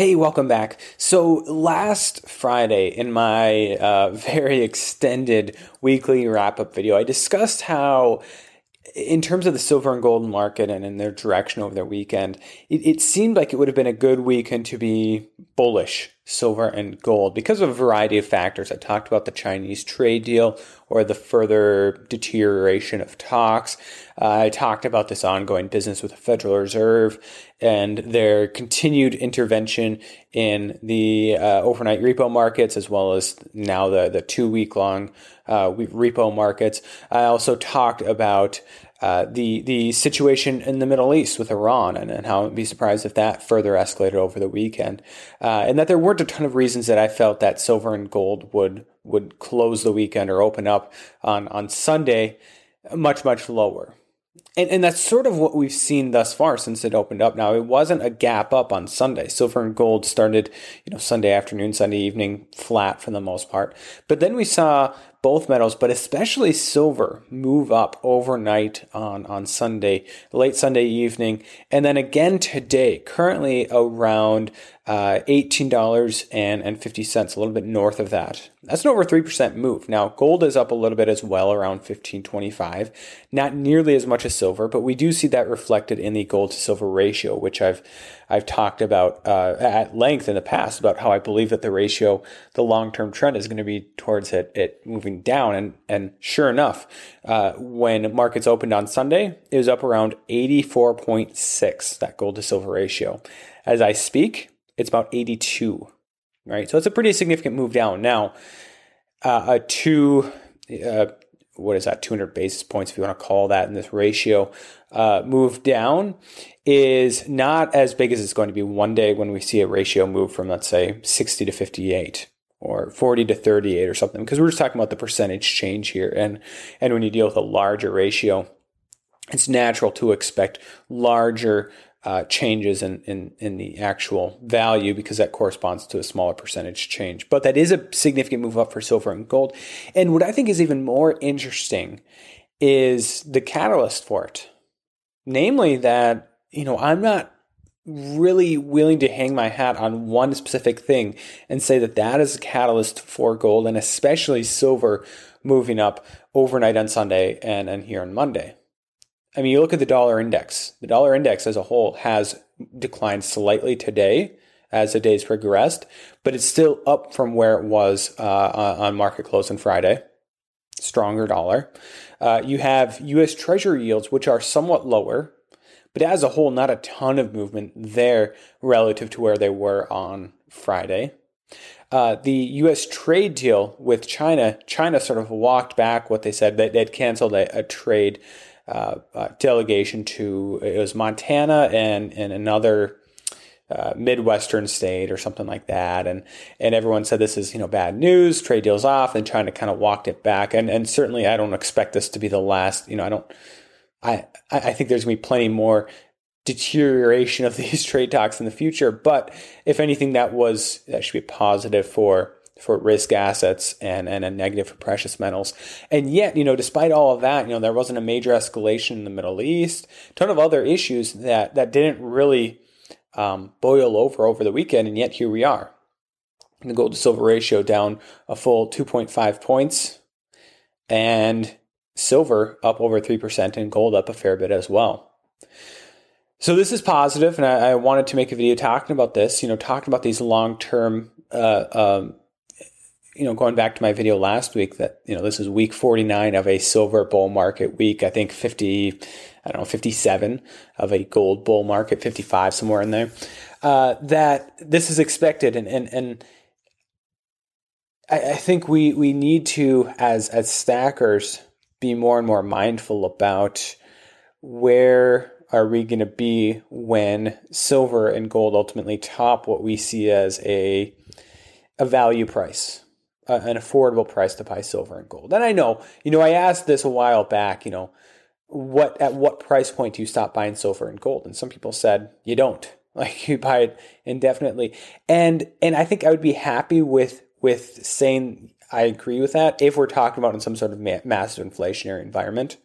Hey, welcome back. So, last Friday, in my uh, very extended weekly wrap up video, I discussed how, in terms of the silver and gold market and in their direction over their weekend, it, it seemed like it would have been a good weekend to be bullish silver and gold because of a variety of factors. I talked about the Chinese trade deal or the further deterioration of talks. Uh, I talked about this ongoing business with the Federal Reserve and their continued intervention in the uh, overnight repo markets, as well as now the, the two week long uh, repo markets. I also talked about uh, the the situation in the Middle East with Iran and, and how I'd be surprised if that further escalated over the weekend, uh, and that there weren't a ton of reasons that I felt that silver and gold would would close the weekend or open up on on Sunday much much lower. And, and that's sort of what we've seen thus far since it opened up. Now, it wasn't a gap up on Sunday. Silver and gold started, you know, Sunday afternoon, Sunday evening, flat for the most part. But then we saw both metals, but especially silver, move up overnight on, on Sunday, late Sunday evening, and then again today, currently around uh, $18.50, a little bit north of that. That's an over 3% move. Now, gold is up a little bit as well, around 1525. Not nearly as much as silver, but we do see that reflected in the gold to silver ratio, which I've I've talked about uh, at length in the past about how I believe that the ratio, the long term trend is going to be towards it, it moving down. And, and sure enough, uh, when markets opened on Sunday, it was up around 84.6, that gold to silver ratio. As I speak, it's about 82, right? So it's a pretty significant move down. Now, uh, a two, uh, what is that, 200 basis points, if you want to call that in this ratio, uh, move down is not as big as it's going to be one day when we see a ratio move from, let's say, 60 to 58 or 40 to 38 or something, because we're just talking about the percentage change here. And, and when you deal with a larger ratio, it's natural to expect larger uh, changes in, in, in the actual value because that corresponds to a smaller percentage change. But that is a significant move up for silver and gold. And what I think is even more interesting is the catalyst for it. Namely, that, you know, I'm not really willing to hang my hat on one specific thing and say that that is a catalyst for gold and especially silver moving up overnight on Sunday and, and here on Monday. I mean, you look at the dollar index. The dollar index as a whole has declined slightly today as the days progressed, but it's still up from where it was uh, on market close on Friday. Stronger dollar. Uh, you have U.S. Treasury yields, which are somewhat lower, but as a whole, not a ton of movement there relative to where they were on Friday. Uh, the U.S. trade deal with China, China sort of walked back what they said. They, they'd canceled a, a trade delegation to it was Montana and and another uh, Midwestern state or something like that, and and everyone said this is you know bad news, trade deals off, and trying to kind of walk it back, and and certainly I don't expect this to be the last. You know, I don't. I I think there's gonna be plenty more deterioration of these trade talks in the future, but if anything, that was that should be positive for for risk assets and, and a negative for precious metals. And yet, you know, despite all of that, you know, there wasn't a major escalation in the Middle East, a ton of other issues that, that didn't really um, boil over over the weekend. And yet here we are. The gold to silver ratio down a full 2.5 points and silver up over 3% and gold up a fair bit as well. So this is positive, and I, I wanted to make a video talking about this. You know, talking about these long-term uh, um, you know, going back to my video last week, that you know this is week 49 of a silver bull market week. I think 50, I don't know, 57 of a gold bull market, 55 somewhere in there. Uh, that this is expected, and and and I, I think we we need to as as stackers be more and more mindful about where are we going to be when silver and gold ultimately top what we see as a a value price, an affordable price to buy silver and gold? And I know, you know, I asked this a while back, you know, what at what price point do you stop buying silver and gold? And some people said you don't. Like you buy it indefinitely. And and I think I would be happy with with saying I agree with that if we're talking about in some sort of ma- massive inflationary environment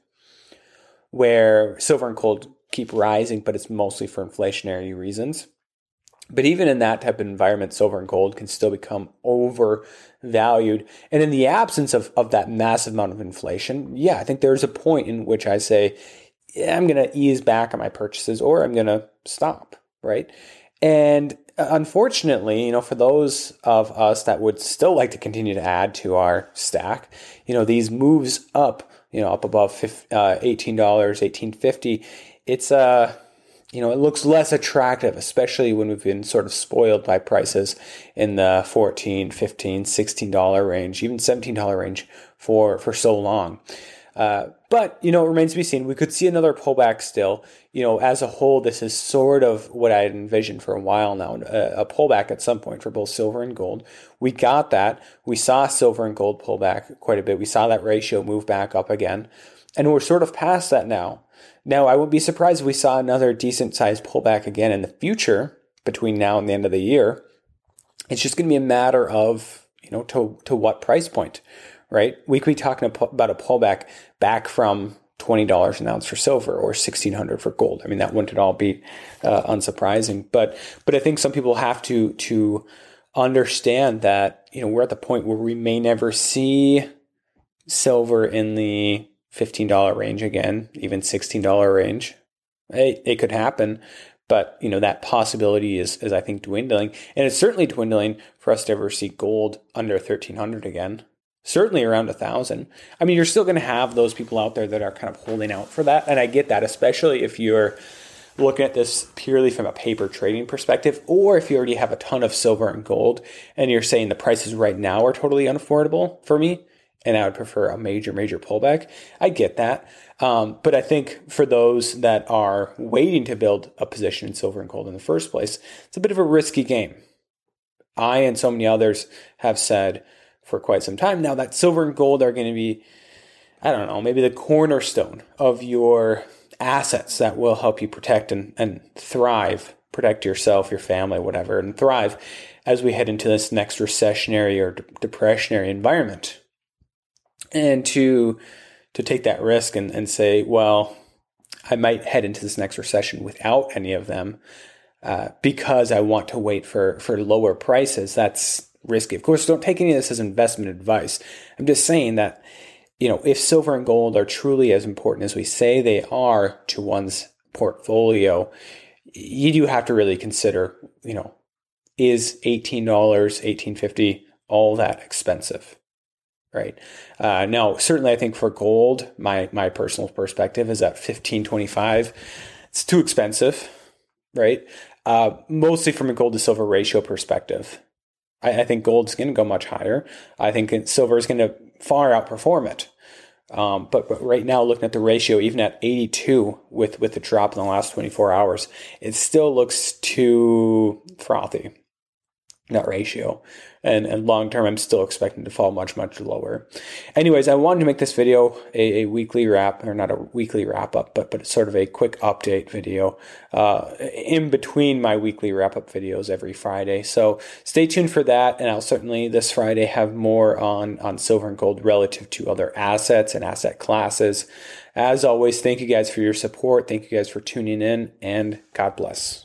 where silver and gold keep rising, but it's mostly for inflationary reasons. But even in that type of environment, silver and gold can still become overvalued. And in the absence of, of that massive amount of inflation, yeah, I think there's a point in which I say, yeah, I'm going to ease back on my purchases or I'm going to stop, right? And unfortunately, you know, for those of us that would still like to continue to add to our stack, you know, these moves up, you know, up above uh, $18, 1850, it's a, uh, you know, it looks less attractive, especially when we've been sort of spoiled by prices in the 14, 15, 16 dollar range, even 17 dollar range for for so long. Uh, but you know, it remains to be seen. We could see another pullback still. You know, as a whole, this is sort of what I had envisioned for a while now. A, a pullback at some point for both silver and gold. We got that. We saw silver and gold pull back quite a bit. We saw that ratio move back up again, and we're sort of past that now. Now, I wouldn't be surprised if we saw another decent sized pullback again in the future between now and the end of the year. It's just going to be a matter of, you know, to, to what price point, right? We could be talking about a pullback back from $20 an ounce for silver or 1600 for gold. I mean, that wouldn't at all be uh, unsurprising, but, but I think some people have to, to understand that, you know, we're at the point where we may never see silver in the $15 range again, even $16 range. It, it could happen, but you know that possibility is, is I think dwindling, and it's certainly dwindling for us to ever see gold under 1300 again. Certainly around a thousand. I mean, you're still going to have those people out there that are kind of holding out for that, and I get that, especially if you're looking at this purely from a paper trading perspective, or if you already have a ton of silver and gold and you're saying the prices right now are totally unaffordable for me and I would prefer a major, major pullback. I get that. Um, but I think for those that are waiting to build a position in silver and gold in the first place, it's a bit of a risky game. I and so many others have said for quite some time now that silver and gold are going to be, I don't know, maybe the cornerstone of your assets that will help you protect and, and thrive, protect yourself, your family, whatever, and thrive as we head into this next recessionary or de- depressionary environment and to to take that risk and, and say, well, I might head into this next recession without any of them uh, because I want to wait for for lower prices. That's risky. Of course, don't take any of this as investment advice. I'm just saying that you know if silver and gold are truly as important as we say they are to one's portfolio, you do have to really consider, you know, is eighteen dollars, eighteen fifty all that expensive? right? Uh, now, certainly, I think for gold, my my personal perspective is at fifteen twenty five. It's too expensive, right? Uh, mostly from a gold to silver ratio perspective. I, I think gold's going to go much higher. I think silver is going to far outperform it. Um, but, but right now, looking at the ratio, even at 82 with, with the drop in the last 24 hours, it still looks too frothy that ratio. And, and long term, I'm still expecting to fall much, much lower. Anyways, I wanted to make this video a, a weekly wrap, or not a weekly wrap up, but, but sort of a quick update video uh, in between my weekly wrap up videos every Friday. So stay tuned for that. And I'll certainly this Friday have more on, on silver and gold relative to other assets and asset classes. As always, thank you guys for your support. Thank you guys for tuning in, and God bless.